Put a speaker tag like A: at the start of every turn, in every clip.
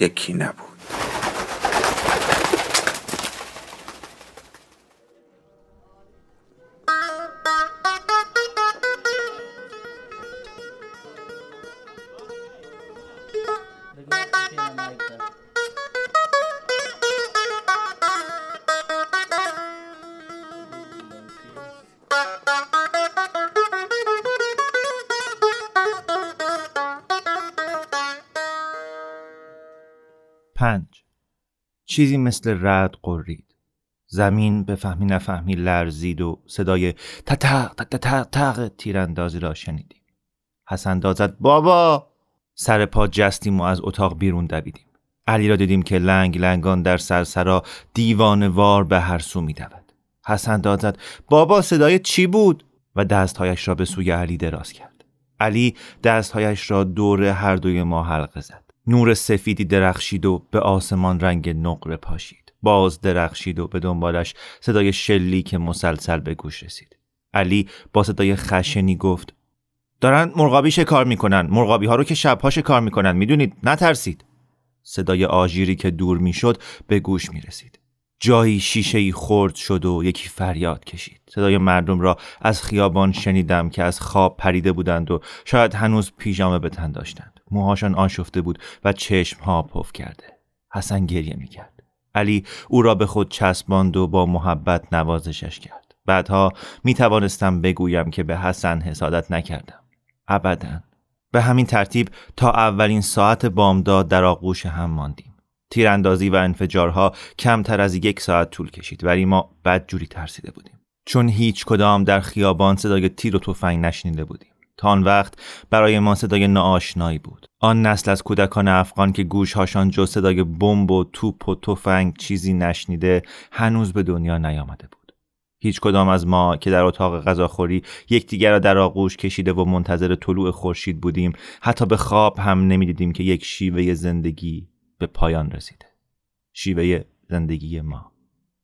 A: یکی نبود.
B: چیزی مثل رد قرید زمین به فهمی نفهمی لرزید و صدای تتق تتق تق تیراندازی را شنیدیم حسن دازد بابا سر پا جستیم و از اتاق بیرون دویدیم علی را دیدیم که لنگ لنگان در سرسرا دیوان وار به هر سو می دود. حسن داد زد بابا صدای چی بود؟ و دستهایش را به سوی علی دراز کرد. علی دستهایش را دور هر دوی ما حلقه زد. نور سفیدی درخشید و به آسمان رنگ نقره پاشید. باز درخشید و به دنبالش صدای شلی که مسلسل به گوش رسید. علی با صدای خشنی گفت دارن مرغابی شکار می‌کنن مرغابی ها رو که شبها شکار می‌کنن می‌دونید نترسید صدای آژیری که دور می‌شد به گوش می رسید. جایی شیشه ای خرد شد و یکی فریاد کشید. صدای مردم را از خیابان شنیدم که از خواب پریده بودند و شاید هنوز پیژامه به تن داشتند. موهاشان آشفته بود و چشم ها پف کرده. حسن گریه می کرد. علی او را به خود چسباند و با محبت نوازشش کرد. بعدها می توانستم بگویم که به حسن حسادت نکردم. ابدا به همین ترتیب تا اولین ساعت بامداد در آغوش هم ماندیم. تیراندازی و انفجارها کمتر از یک ساعت طول کشید ولی ما بدجوری ترسیده بودیم. چون هیچ کدام در خیابان صدای تیر و تفنگ نشنیده بودیم. تا آن وقت برای ما صدای ناآشنایی بود. آن نسل از کودکان افغان که گوشهاشان جز صدای بمب و توپ و تفنگ چیزی نشنیده هنوز به دنیا نیامده بود. هیچ کدام از ما که در اتاق غذاخوری یکدیگر را در آغوش کشیده و منتظر طلوع خورشید بودیم حتی به خواب هم نمی‌دیدیم که یک شیوه زندگی به پایان رسیده. شیوه زندگی ما.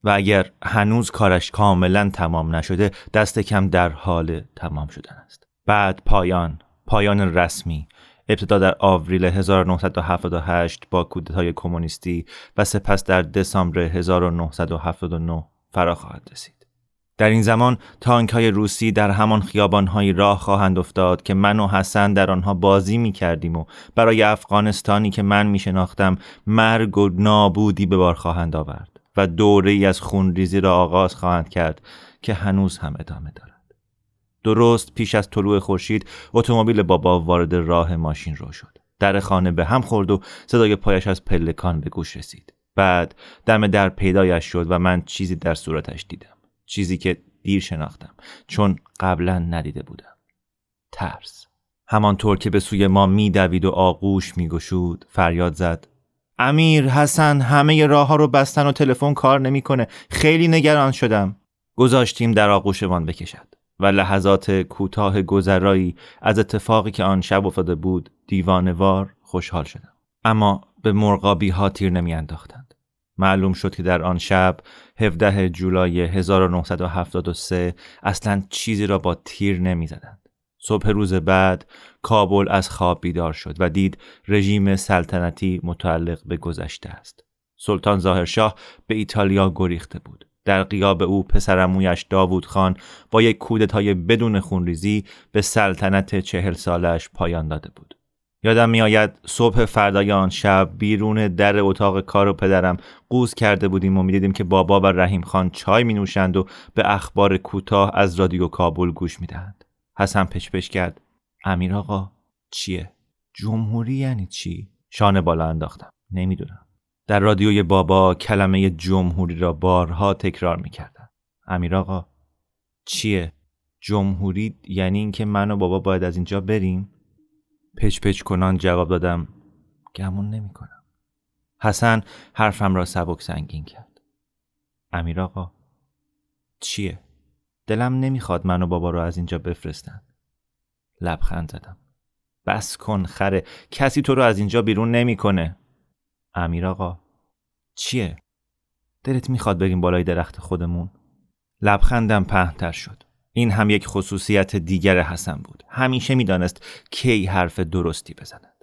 B: و اگر هنوز کارش کاملا تمام نشده دست کم در حال تمام شدن است. بعد پایان پایان رسمی. ابتدا در آوریل 1978 با کودتای کمونیستی و سپس در دسامبر 1979 فرا خواهد رسید. در این زمان تانک های روسی در همان خیابان راه خواهند افتاد که من و حسن در آنها بازی می کردیم و برای افغانستانی که من می شناختم مرگ و نابودی به بار خواهند آورد و دوره ای از خونریزی را آغاز خواهند کرد که هنوز هم ادامه دارد. درست پیش از طلوع خورشید اتومبیل بابا وارد راه ماشین رو شد. در خانه به هم خورد و صدای پایش از پلکان به گوش رسید. بعد دم در پیدایش شد و من چیزی در صورتش دیدم. چیزی که دیر شناختم چون قبلا ندیده بودم. ترس. همانطور که به سوی ما میدوید و آغوش میگشود فریاد زد. امیر حسن همه راه ها رو بستن و تلفن کار نمی‌کنه. خیلی نگران شدم. گذاشتیم در آغوشمان بکشد و لحظات کوتاه گذرایی از اتفاقی که آن شب افتاده بود دیوانوار خوشحال شدم. اما به مرغابی ها تیر نمیانداختند معلوم شد که در آن شب 17 جولای 1973 اصلا چیزی را با تیر نمی‌زدند صبح روز بعد کابل از خواب بیدار شد و دید رژیم سلطنتی متعلق به گذشته است. سلطان ظاهرشاه به ایتالیا گریخته بود. در قیاب او پسرمویش داوود خان با یک کودتای بدون خونریزی به سلطنت چهل سالش پایان داده بود. یادم میآید صبح فردای آن شب بیرون در اتاق کار و پدرم قوز کرده بودیم و می‌دیدیم که بابا و رحیم خان چای می نوشند و به اخبار کوتاه از رادیو کابل گوش می‌دهند. حسن پچ پچ کرد امیر آقا چیه؟ جمهوری یعنی چی؟ شانه بالا انداختم نمی‌دونم در رادیوی بابا کلمه جمهوری را بارها تکرار می‌کردم امیر آقا چیه؟ جمهوری یعنی اینکه من و بابا باید از اینجا بریم؟ پچ پچ کنان جواب دادم گمون نمی کنم. حسن حرفم را سبک سنگین کرد. امیر آقا چیه؟ دلم نمی‌خواد من و بابا رو از اینجا بفرستن. لبخند زدم. بس کن خره کسی تو رو از اینجا بیرون نمی‌کنه. امیر آقا چیه؟ دلت می‌خواد بریم بالای درخت خودمون؟ لبخندم پهنتر شد. این هم یک خصوصیت دیگر حسن بود. همیشه می‌دانست کی حرف درستی بزند.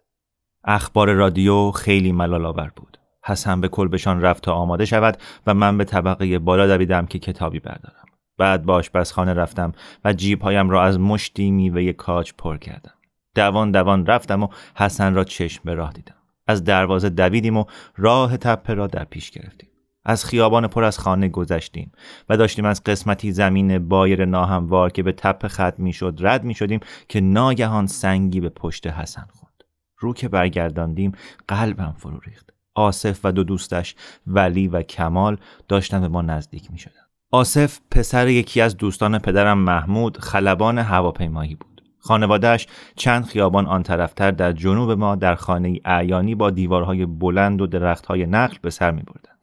B: اخبار رادیو خیلی ملال بود. حسن به کلبشان رفت تا آماده شود و من به طبقه بالا دویدم که کتابی بردارم. بعد به آشپزخانه رفتم و جیبهایم را از مشتی میوه کاج پر کردم. دوان دوان رفتم و حسن را چشم به راه دیدم. از دروازه دویدیم و راه تپه را در پیش گرفتیم. از خیابان پر از خانه گذشتیم و داشتیم از قسمتی زمین بایر ناهموار که به تپه ختم می‌شد رد می شدیم که ناگهان سنگی به پشت حسن خورد. رو که برگرداندیم قلبم فرو ریخت. آصف و دو دوستش ولی و کمال داشتن به ما نزدیک می شدن. آصف پسر یکی از دوستان پدرم محمود خلبان هواپیمایی بود. خانوادهش چند خیابان آن طرفتر در جنوب ما در خانه اعیانی با دیوارهای بلند و درختهای نقل به سر می بردند.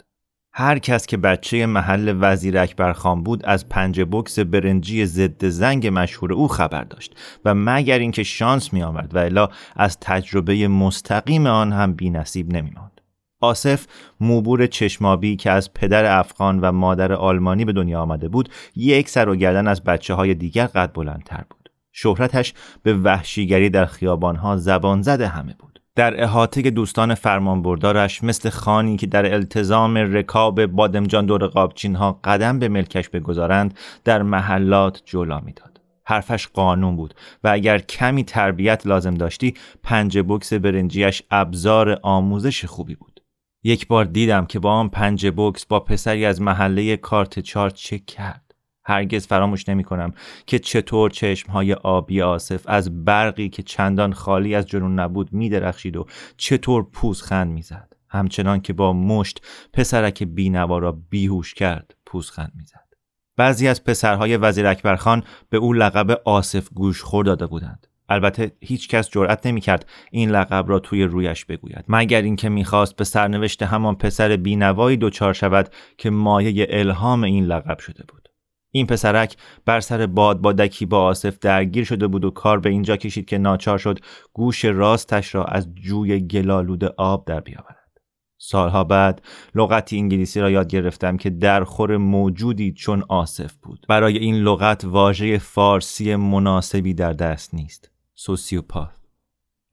B: هر کس که بچه محل وزیر اکبر خان بود از پنج بکس برنجی ضد زنگ مشهور او خبر داشت و مگر اینکه شانس می آورد و الا از تجربه مستقیم آن هم بی نصیب نمی آصف موبور چشمابی که از پدر افغان و مادر آلمانی به دنیا آمده بود یک سر و گردن از بچه های دیگر قد بلندتر بود. شهرتش به وحشیگری در خیابانها زبان زده همه بود. در احاطه دوستان فرمانبردارش مثل خانی که در التزام رکاب بادمجان دور قابچین ها قدم به ملکش بگذارند در محلات جولا می‌داد. حرفش قانون بود و اگر کمی تربیت لازم داشتی پنج بکس برنجیش ابزار آموزش خوبی بود. یک بار دیدم که با آن پنج بکس با پسری از محله کارت چارت چک کرد. هرگز فراموش نمی کنم که چطور های آبی آصف از برقی که چندان خالی از جنون نبود می درخشید و چطور پوزخند می‌زد. همچنان که با مشت پسرک بینوا را بیهوش کرد پوزخند می‌زد. بعضی از پسرهای وزیر اکبرخان به او لقب آصف گوش خور داده بودند. البته هیچ کس جرأت نمی‌کرد این لقب را توی رویش بگوید. مگر اینکه می‌خواست به سرنوشت همان پسر بینوایی دچار شود که مایه الهام این لقب شده بود. این پسرک بر سر باد بادکی با آصف درگیر شده بود و کار به اینجا کشید که ناچار شد گوش راستش را از جوی گلالود آب در بیاورد. سالها بعد لغتی انگلیسی را یاد گرفتم که در خور موجودی چون آصف بود. برای این لغت واژه فارسی مناسبی در دست نیست. سوسیوپاث.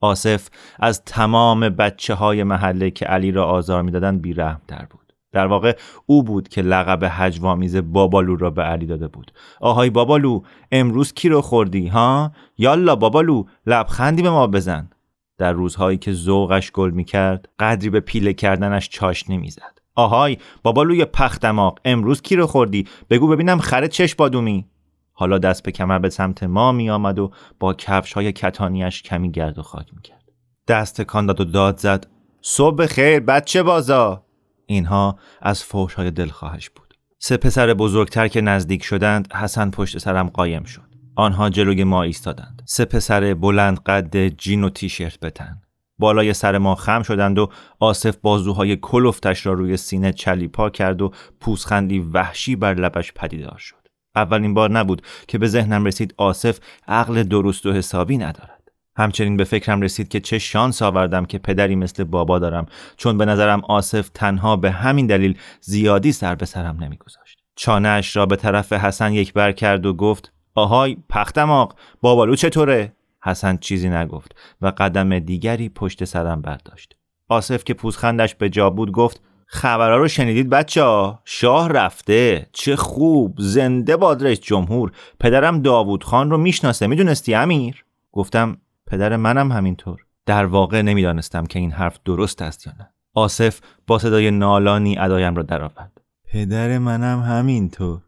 B: آصف از تمام بچه های محله که علی را آزار می‌دادند بیرحم تر بود. در واقع او بود که لقب هجوامیز بابالو را به علی داده بود. آهای بابالو امروز کی رو خوردی ها؟ یالا بابالو لبخندی به ما بزن. در روزهایی که ذوقش گل می‌کرد قدری به پیله کردنش چاش نمی‌زد. آهای بابالوی پختماق امروز کی رو خوردی؟ بگو ببینم خره چش بادومی. حالا دست به کمر به سمت ما می آمد و با کفش های کتانیش کمی گرد و خاک می کرد. دست کان داد و داد زد. صبح خیر بچه بازا. اینها از فوش های دلخواهش بود. سه پسر بزرگتر که نزدیک شدند حسن پشت سرم قایم شد. آنها جلوی ما ایستادند. سه پسر بلند قد جین و تیشرت بتن بالای سر ما خم شدند و آصف بازوهای کلفتش را روی سینه چلیپا کرد و پوسخندی وحشی بر لبش پدیدار شد. اولین بار نبود که به ذهنم رسید آصف عقل درست و حسابی ندارد. همچنین به فکرم رسید که چه شانس آوردم که پدری مثل بابا دارم. چون به نظرم آصف تنها به همین دلیل زیادی سر به سرم نمیگذاشت. چانهاش را به طرف حسن یک بر کرد و گفت آهای پختماق بابالو چطوره؟ حسن چیزی نگفت و قدم دیگری پشت سرم برداشت. آصف که پوزخندش به جا بود گفت خبرها رو شنیدید بچه ها شاه رفته چه خوب زنده باد رئیس جمهور. پدرم داوود خان رو می‌شناسه می‌دونستی امیر؟ گفتم پدر منم همینطور. در واقع نمی‌دانستم که این حرف درست است یا نه. آصف با صدای نالانی ادایم را درآورد. پدر منم همینطور.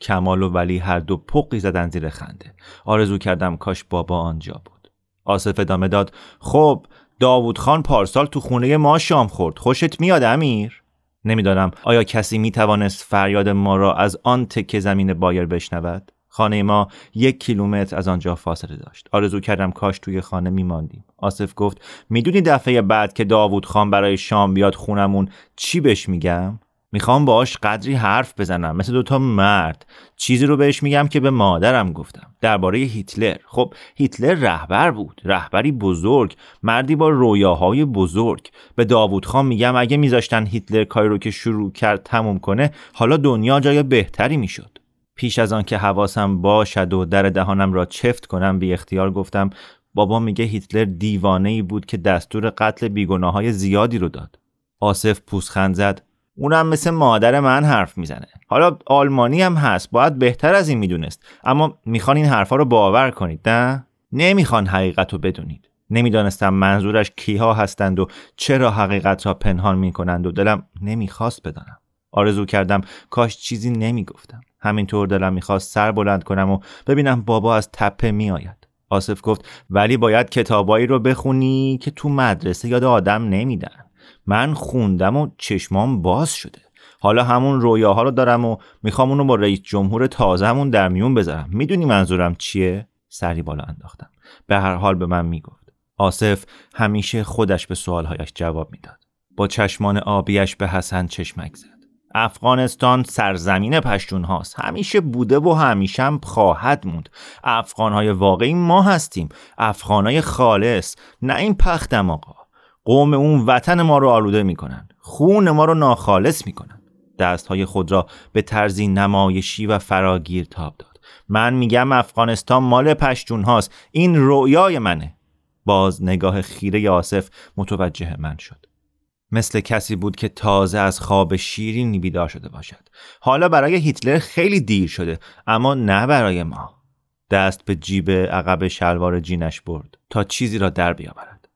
B: کمال و ولی هر دو پقی زدن زیر خنده. آرزو کردم کاش بابا آنجا بود. آصف ادامه داد خب داوود خان پارسال تو خونه ما شام خورد. خوشت میاد امیر؟ نمی‌دانم آیا کسی می توانست فریاد ما را از آن تکه زمین بایر بشنود؟ خانه ما یک کیلومتر از آنجا فاصله داشت. آرزو کردم کاش توی خانه میماندیم. آصف گفت می‌دونی دفعه بعد که داوود خان برای شام بیاد خونمون چی بهش میگم؟ می‌خوام باش قدری حرف بزنم مثل دوتا مرد. چیزی رو بهش میگم که به مادرم گفتم درباره هیتلر. خب هیتلر رهبر بود رهبری بزرگ مردی با رویاهای بزرگ. به داوود خان میگم اگه میذاشتن هیتلر کاری رو که شروع کرد تموم کنه حالا دنیا جای بهتری می‌شد. پیش از آن که حواسم باشد و در دهانم را چفت کنم بی اختیار گفتم بابا میگه هیتلر دیوانه ای بود که دستور قتل بیگناه های زیادی رو داد. آصف پوسخند زد اونم مثل مادر من حرف می‌زنه. حالا آلمانی هم هست باید بهتر از این می‌دونست. اما می‌خوان این حرفا رو باور کنید نه؟ نمی‌خوان حقیقت رو بدونید. نمی‌دانستم منظورش کیها هستند و چرا حقیقت را پنهان می‌کنند و دلم نمی‌خواست بدانم. آرزو کردم کاش چیزی نمی‌گفتم. همینطور دلم می‌خواست سر بلند کنم و ببینم بابا از تپه میآید. آصف گفت ولی باید کتابایی رو بخونی که تو مدرسه یاد آدم نمیدن. من خوندم و چشمام باز شده. حالا همون رویاها رو دارم و می‌خوام اونو با رئیس جمهور تازهمون در میون بذارم. می‌دونی منظورم چیه? سری بالا انداختم. به هر حال به من می‌گفت. آصف همیشه خودش به سوالهایش جواب می‌داد. با چشمان آبیش به حسن چشمک زد افغانستان سرزمین پشتون هاست همیشه بوده و همیشه هم خواهد موند. افغان های واقعی ما هستیم. افغان های خالص. نه این پختم آقا. قوم اون وطن ما رو آلوده می‌کنن. خون ما رو ناخالص می‌کنن. دست های خود را به طرزی نمایشی و فراگیر تاب داد. من میگم افغانستان مال پشتون هاست این رویای منه. باز نگاه خیره آصف متوجه من شد. مثل کسی بود که تازه از خواب شیرینی بیدار شده باشد. حالا برای هیتلر خیلی دیر شده اما نه برای ما. دست به جیب عقب شلوار جینش برد تا چیزی را در بیاورد.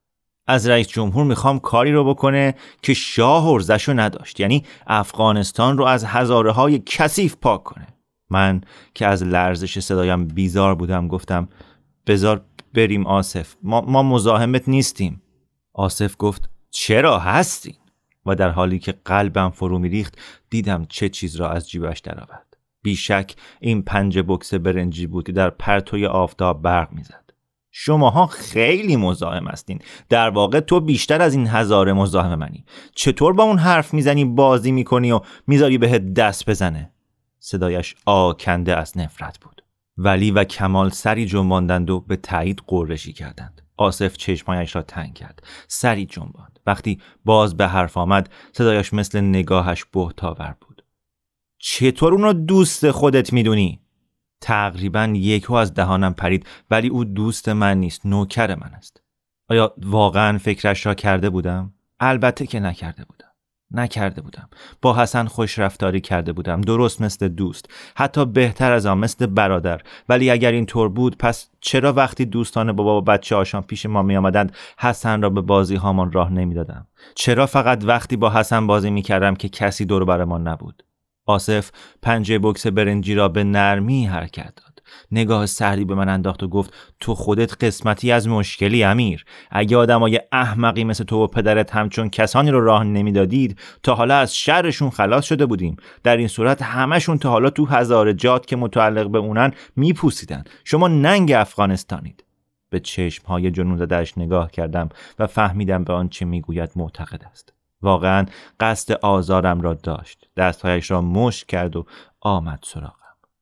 B: از رئیس جمهور می‌خوام کاری رو بکنه که شاه ارزش رو نداشت یعنی افغانستان رو از هزاره های کثیف پاک کنه. من که از لرزش صدایم بیزار بودم گفتم بزار بریم آصف ما, ما مزاحمت نیستیم. آصف گفت چرا هستین و در حالی که قلبم فرو میریخت دیدم چه چیز را از جیبش درآورد. بیشک این پنج بکس برنجی بود که در پرتوی آفتاب برق می‌زد. شماها خیلی مزاحم هستین. در واقع تو بیشتر از این هزار مزاحم منی. چطور با اون حرف می‌زنی بازی می‌کنی و می‌ذاری بهت دست بزنه؟ صدایش آکنده از نفرت بود. ولی و کمال سری جنباندند و به تایید قرشی کردند. آصف چشمایش را تنگ کرد. سری جنباند. وقتی باز به حرف آمد صدایش مثل نگاهش بهتاور بود. چطور اونو دوست خودت می‌دونی؟ تقریبا یکو از دهانم پرید ولی او دوست من نیست نوکر من است. آیا واقعا فکرش را کرده بودم؟ البته که نکرده بودم. نکرده بودم. با حسن خوش رفتاری کرده بودم. درست مثل دوست. حتی بهتر از آن مثل برادر. ولی اگر این طور بود پس چرا وقتی دوستان بابا و بچه هاشان پیش ما می آمدند حسن را به بازی هامان راه نمی‌دادم؟ چرا فقط وقتی با حسن بازی می کردم که کسی دور برمان نبود؟ آصف پنجه بکس برنجی را به نرمی حرکت داد. نگاه سهری به من انداخت و گفت تو خودت قسمتی از مشکلی امیر. اگه آدمای احمقی مثل تو و پدرت همچون کسانی رو راه نمی‌دادید تا حالا از شرشون خلاص شده بودیم. در این صورت همشون تا حالا تو هزار جات که متعلق به اونن میپوسیدن. شما ننگ افغانستانید. به چشم های جنون نگاه کردم و فهمیدم به آنچه می‌گوید معتقد است. واقعا قصد آزارم را داشت. دستهایش را مشت کرد و آمد سراغم.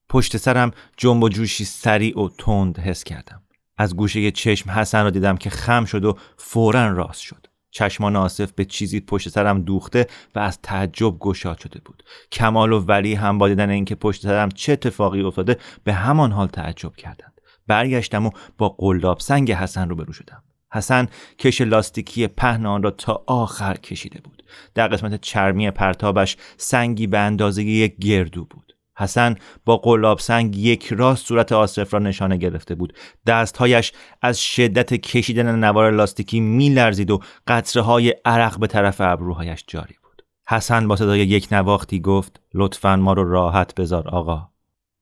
B: پشت سرم جنب و جوشی سریع و تند حس کردم. از گوشه چشم حسن را دیدم که خم شد و فورا راست شد. چشمان آصف به چیزی پشت سرم دوخته و از تعجب گشاد شده بود. کمال و ولی هم با دیدن اینکه پشت سرم چه اتفاقی افتاده به همان حال تعجب کردند. برگشتم و با قلاب سنگ حسن روبرو شدم. حسن کش لاستیکی پهن آن را تا آخر کشیده بود. در قسمت چرمی پرتابش سنگی به اندازه یک گردو بود. حسن با قلاب سنگ یک راست صورت آصف را نشانه گرفته بود. دستهایش از شدت کشیدن نوار لاستیکی میلرزید و قطره های عرق به طرف ابروهایش جاری بود. حسن با صدای یک نواختی گفت لطفا ما رو راحت بذار آقا.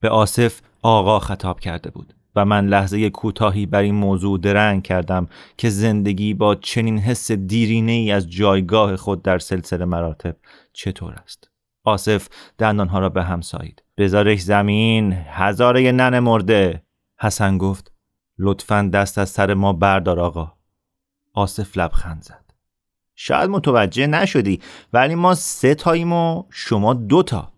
B: به آصف آقا خطاب کرده بود. و من لحظه کوتاهی بر این موضوع درنگ کردم که زندگی با چنین حس دیرینه ای از جایگاه خود در سلسله مراتب چطور است؟ آصف دندانها را به هم سایید. بذارش زمین هزاره نن مرده. حسن گفت لطفا دست از سر ما بردار آقا. آصف لبخند زد. شاید متوجه نشدی ولی ما سه تاییم و شما دو تا.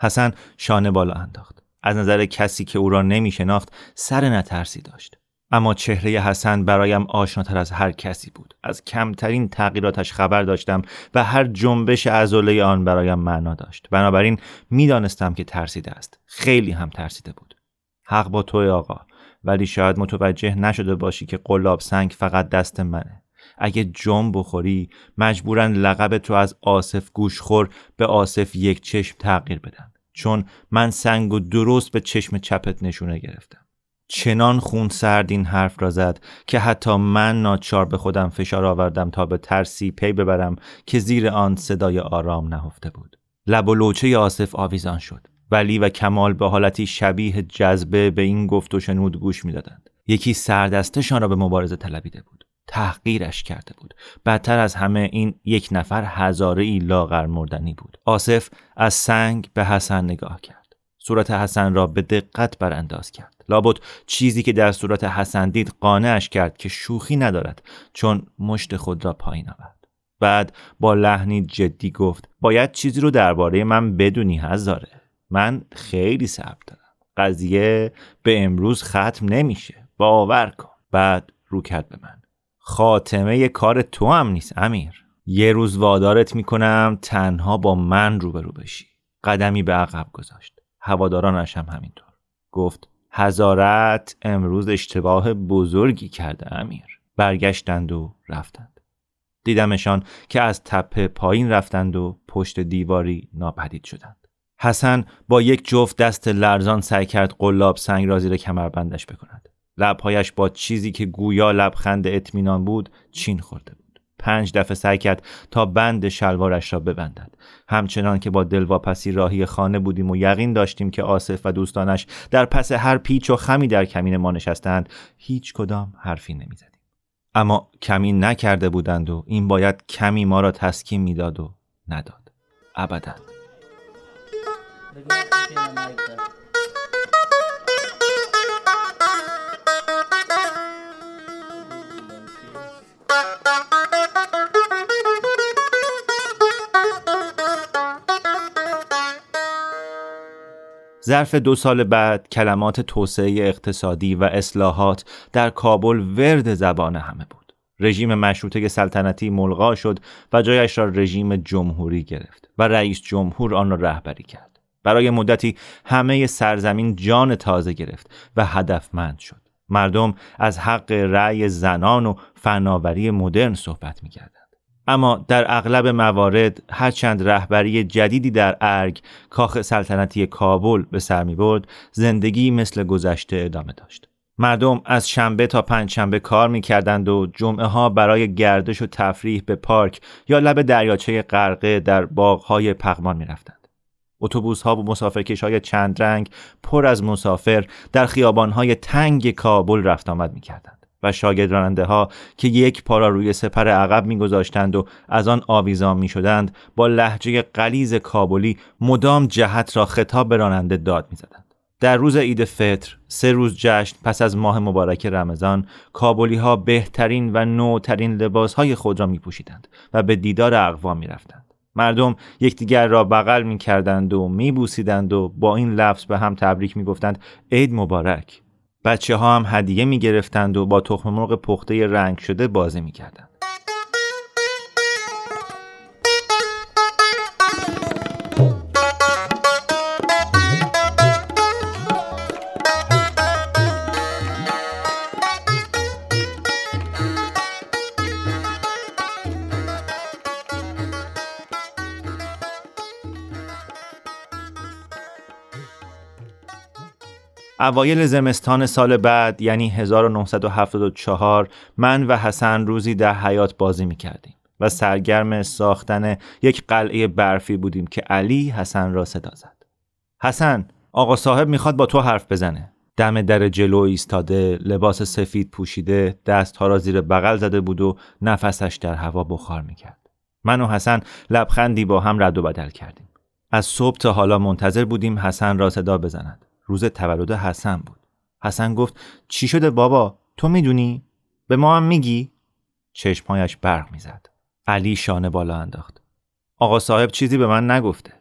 B: حسن شانه بالا انداخت. از نظر کسی که او را نمی شناخت سر نترسی داشت. اما چهره حسن برایم آشناتر از هر کسی بود. از کمترین تغییراتش خبر داشتم و هر جنبش عضله آن برایم معنا داشت. بنابراین می‌دانستم که ترسیده است. خیلی هم ترسیده بود. حق با توی آقا. ولی شاید متوجه نشده باشی که قلاب سنگ فقط دست منه. اگه جم بخوری مجبورن لقب تو از آصف گوشخور به آصف یک چشم تغییر بدن چون من سنگ و درست به چشم چپت نشونه گرفتم. چنان خون سرد این حرف را زد که حتی من ناچار به خودم فشار آوردم تا به ترسی پی ببرم که زیر آن صدای آرام نهفته بود. لب و لوچه آصف آویزان شد. ولی و کمال به حالتی شبیه جذبه به این گفت و شنود گوش می‌دادند. یکی سردستشان را به مبارزه طلبیده بود. تحقیرش کرده بود. بدتر از همه این یک نفر هزاره ای لاغر مردنی بود. آصف از سنگ به حسن نگاه کرد. صورت حسن را به دقت برانداز کرد. لابد چیزی که در صورت حسن دید قانعش کرد که شوخی ندارد چون مشت خود را پایین آورد. بعد با لحنی جدی گفت باید چیزی رو درباره من بدونی هزاره من خیلی صبر دارم. قضیه به امروز ختم نمیشه. باور کن. بعد رو کرد به من. خاتمه کار تو هم نیست امیر. یه روز وادارت می‌کنم تنها با من روبرو بشی. قدمی به عقب گذاشت. هوادارانش هم همینطور. گفت هزارت امروز اشتباه بزرگی کرده امیر. برگشتند و رفتند. دیدمشان که از تپه پایین رفتند و پشت دیواری ناپدید شدند. حسن با یک جفت دست لرزان سعی کرد قلاب سنگ را زیر کمربندش بکند. لبهایش با چیزی که گویا لبخند اطمینان بود چین خورده بود. پنج دفعه سعی کرد تا بند شلوارش را ببندد. همچنان که با دلواپسی راهی خانه بودیم و یقین داشتیم که آصف و دوستانش در پس هر پیچ و خمی در کمین ما نشستند هیچ کدام حرفی نمی‌زدیم. اما کمین نکرده بودند و این باید کمی ما را تسکین می‌داد و نداد. ابدا. ظرف دو سال بعد کلمات توسعه اقتصادی و اصلاحات در کابل ورد زبان همه بود. رژیم مشروطه سلطنتی ملغا شد و جایش را رژیم جمهوری گرفت و رئیس جمهور آن را رهبری کرد. برای مدتی همه سرزمین جان تازه گرفت و هدفمند شد. مردم از حق رأی زنان و فناوری مدرن صحبت می اما در اغلب موارد هرچند رهبری جدیدی در ارگ کاخ سلطنتی کابل به سر می برد زندگی مثل گذشته ادامه داشت مردم از شنبه تا پنج شنبه کار می کردند و جمعه ها برای گردش و تفریح به پارک یا لب دریاچه غرقه در باغهای پغمان می رفتند. اتوبوس ها و مسافرکش های چند رنگ پر از مسافر در خیابان های تنگ کابل رفت آمد می کردند و شاگرد راننده ها که یک پارا روی سپر عقب میگذاشتند و از آن آویزان می شدند با لحجه قلیز کابلی مدام جهت را خطاب به راننده داد می زدند. در روز عید فطر سه روز جشن پس از ماه مبارک رمضان کابلی ها بهترین و نوترین لباس های خود را می پوشیدند و به دیدار اقوام می رفتند. مردم یکدیگر را بغل می کردند و می بوسیدند و با این لفظ به هم تبریک می گفتند عید مبارک بچه ها هم هدیه می گرفتند و با تخم مرغ پخته رنگ شده بازی می کردند. اوایل زمستان سال بعد یعنی 1974 من و حسن روزی در حیات بازی می کردیم و سرگرم ساختن یک قلعه برفی بودیم که علی حسن را صدا زد. حسن آقا صاحب می‌خواد با تو حرف بزنه. دم در جلو ایستاده لباس سفید پوشیده دستها را زیر بغل زده بود و نفسش در هوا بخار می‌کرد. من و حسن لبخندی با هم رد و بدل کردیم. از صبح تا حالا منتظر بودیم حسن را صدا بزند. روز تولد حسن بود. حسن گفت چی شده بابا؟ تو می‌دونی؟ به ما هم میگی؟ چشمهایش برق می‌زد. علی شانه بالا انداخت. آقا صاحب چیزی به من نگفته.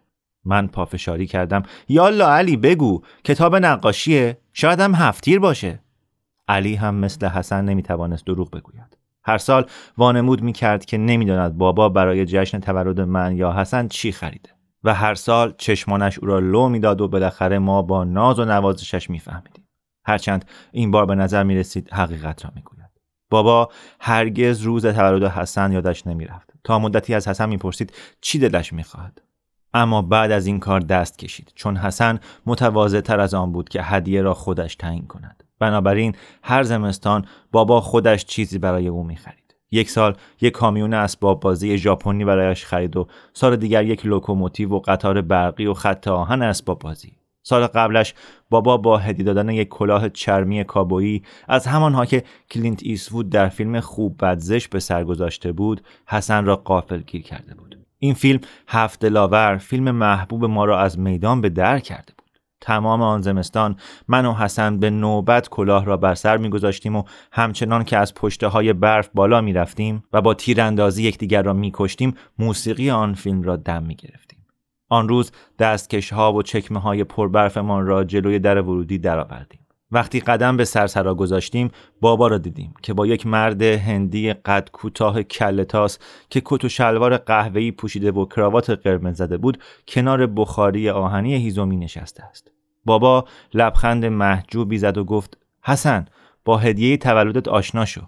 B: من پافشاری کردم. یالا علی بگو کتاب نقاشیه؟ شاید هم هفتیر باشه. علی هم مثل حسن نمی‌توانست دروغ بگوید. هر سال وانمود می‌کرد که نمی‌داند بابا برای جشن تولد من یا حسن چی خریده. و هر سال چشمانش او را لو می‌داد و بالاخره ما با ناز و نوازشش میفهمیدیم. هرچند این بار به نظر می رسید حقیقت را می‌گوید. بابا هرگز روز تولد حسن یادش نمی‌رفت. تا مدتی از حسن می‌پرسید چی دلش می‌خواهد اما بعد از این کار دست کشید. چون حسن متواضع تر از آن بود که هدیه را خودش تعیین کند. بنابراین هر زمستان بابا خودش چیزی برای او می‌خرید. یک سال یک کامیون اسباب بازی ژاپنی برایش خرید و سال دیگر یک لوکوموتیو و قطار برقی و خط آهن اسباب بازی. سال قبلش بابا با هدیه دادن یک کلاه چرمی کابویی از همانها که کلینت ایستوود در فیلم خوب بد زشت به سر گذاشته بود حسن را غافلگیر کرده بود. این فیلم هفت دلاور فیلم محبوب ما را از میدان به در کرده تمام آن زمستان من و حسن به نوبت کلاه را بر سر میگذاشتیم و همچنان که از پشته های برف بالا می رفتیم و با تیراندازی یکدیگر را میکشتیم موسیقی آن فیلم را دم می گرفتیم. آن روز دستکش ها و چکمه های پربرفمان را جلوی در ورودی درآوردیم. وقتی قدم به سرسرا گذاشتیم بابا را دیدیم که با یک مرد هندی قد کوتاه کلتاس که کت و شلوار قهوه‌ای پوشیده و کراوات قرمز زده بود کنار بخاری آهنی هیزومی نشسته است. بابا لبخند محجوبی زد و گفت حسن با هدیه تولدت آشنا شو.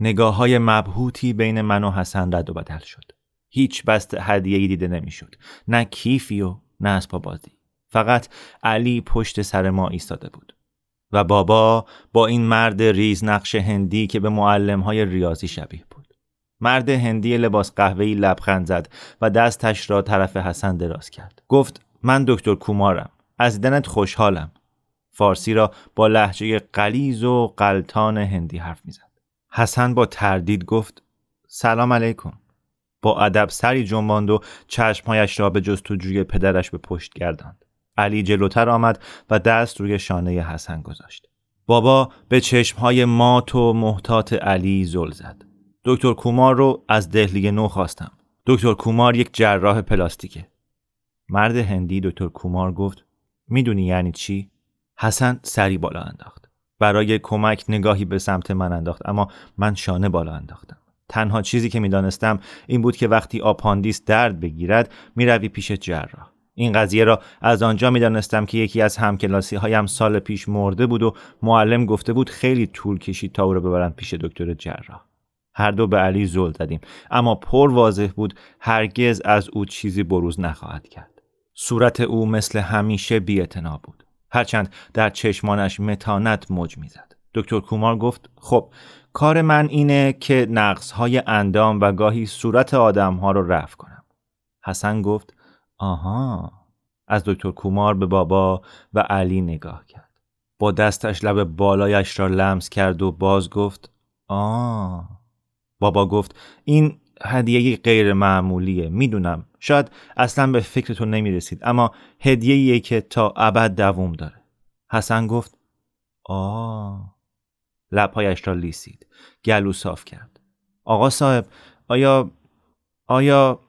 B: نگاه های مبهوتی بین من و حسن رد و بدل شد. هیچ بست هدیه‌ای دیده نمی‌شد. نه کیفی و نه اسباب بازی. فقط علی پشت سر ما ایستاده بود. و بابا با این مرد ریز نقش هندی که به معلم های ریاضی شبیه بود. مرد هندی لباس قهوه‌ای لبخند زد و دستش را طرف حسن دراز کرد. گفت من دکتر کومارم. از دیدنت خوشحالم. فارسی را با لحجه قلیز و قلتان هندی حرف می‌زد. حسن با تردید گفت سلام علیکم. با ادب سری جنباند و چشمهایش را به جستجوی پدرش به پشت گرداند. علی جلوتر آمد و دست روی شانه حسن گذاشت. بابا به چشمهای مات و محتاط علی زل زد. دکتر کومار رو از دهلی نو خواستم. دکتر کومار یک جراح پلاستیکه. مرد هندی دکتر کومار گفت می‌دونی یعنی چی؟ حسن سری بالا انداخت. برای کمک نگاهی به سمت من انداخت اما من شانه بالا انداختم. تنها چیزی که می‌دانستم این بود که وقتی آپاندیس درد بگیرد می‌روی پیش جراح. این قضیه را از آنجا می دانستم که یکی از همکلاسی هایم سال پیش مرده بود و معلم گفته بود خیلی طول کشید تا او را ببرند پیش دکتر جراح. هر دو به علی زل زدیم اما پر واضح بود هرگز از او چیزی بروز نخواهد کرد. صورت او مثل همیشه بی بود. هرچند در چشمانش متانت موج می‌زد. دکتر کومار گفت خب کار من اینه که نقص های اندام و گاهی صورت آدم ها رو رفع کنم. حسن گفت آها. از دکتر کومار به بابا و علی نگاه کرد. با دستش لب بالایش را لمس کرد و باز گفت آه. بابا گفت این هدیه غیر معمولیه می‌دونم. شاید اصلا به فکرتون نمی‌رسید اما هدیه که تا ابد دووم داره. حسن گفت آه. لبهایش را لیسید. گلو صاف کرد. آقا صاحب آیا آیا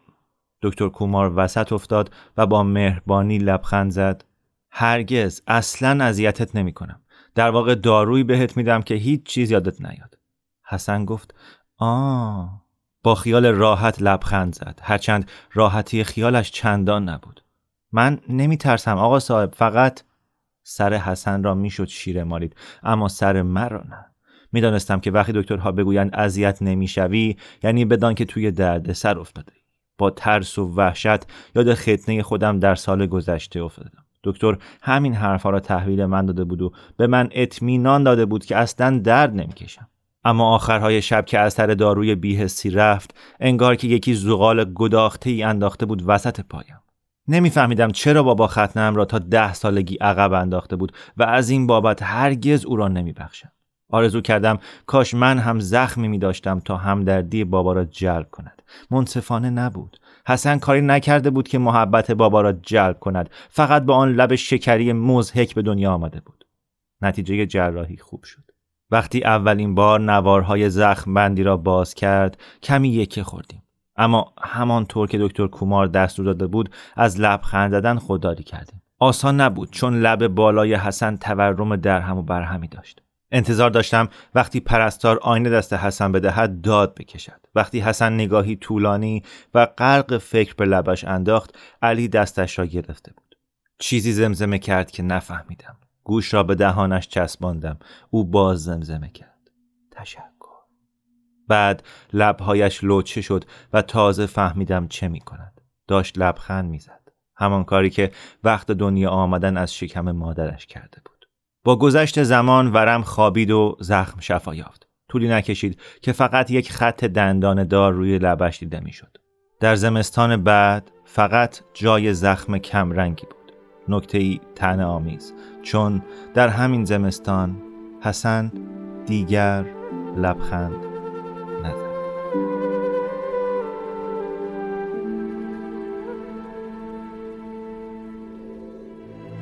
B: دکتر کومار وسط افتاد و با مهربانی لبخند زد. هرگز اصلا اذیتت نمی کنم. در واقع دارویی بهت میدم که هیچ چیز یادت نیاد. حسن گفت آه. با خیال راحت لبخند زد. هرچند راحتی خیالش چندان نبود. من نمی ترسم آقا صاحب فقط سر حسن را می‌شد شیره مالید اما سر مرا نه. می‌دانستم که وقتی دکترها بگویند اذیت نمی‌شوی یعنی بدان که توی درد سر افتاده با ترس و وحشت یاد ختنه خودم در سال گذشته افتادم. دکتر همین حرفها را تحویل من داده بود و به من اطمینان داده بود که اصلا درد نمی‌کشم. اما آخرهای شب که از سر داروی بیهستی رفت انگار که یکی زغال گداخته ای انداخته بود وسط پایم. نمیفهمیدم چرا بابا ختنم را تا ده سالگی عقب انداخته بود و از این بابت هرگز او را نمیبخشم. آرزو کردم کاش من هم زخمی می داشتم تا همدردی بابا را جلب کند. منصفانه نبود. حسن کاری نکرده بود که محبت بابا را جلب کند. فقط با آن لب شکری مزهک به دنیا آمده بود. نتیجه جراحی خوب شد. وقتی اولین بار نوارهای زخم بندی را باز کرد کمی یکه خوردیم. اما همانطور که دکتر کومار دستور داده بود از لب زدن خودداری کردیم. آسان نبود چون لب بالای حسن تورم درهم و برهمی داشت. انتظار داشتم وقتی پرستار آینه دست حسن بدهد داد بکشد. وقتی حسن نگاهی طولانی و غرق فکر به لبش انداخت علی دستش را گرفته بود. چیزی زمزمه کرد که نفهمیدم. گوش را به دهانش چسباندم. او باز زمزمه کرد. تشکر. بعد لبهایش لوچه شد و تازه فهمیدم چه می کند. داشت لبخند می‌زد. همان کاری که وقت دنیا آمدن از شکم مادرش کرده بود. با گذشت زمان ورم خوابید و زخم شفا یافت. طولی نکشید که فقط یک خط دندان دار روی لبش دیده می‌شد. در زمستان بعد فقط جای زخم کمرنگی بود. نکته ای تن آمیز چون در همین زمستان حسن دیگر لبخند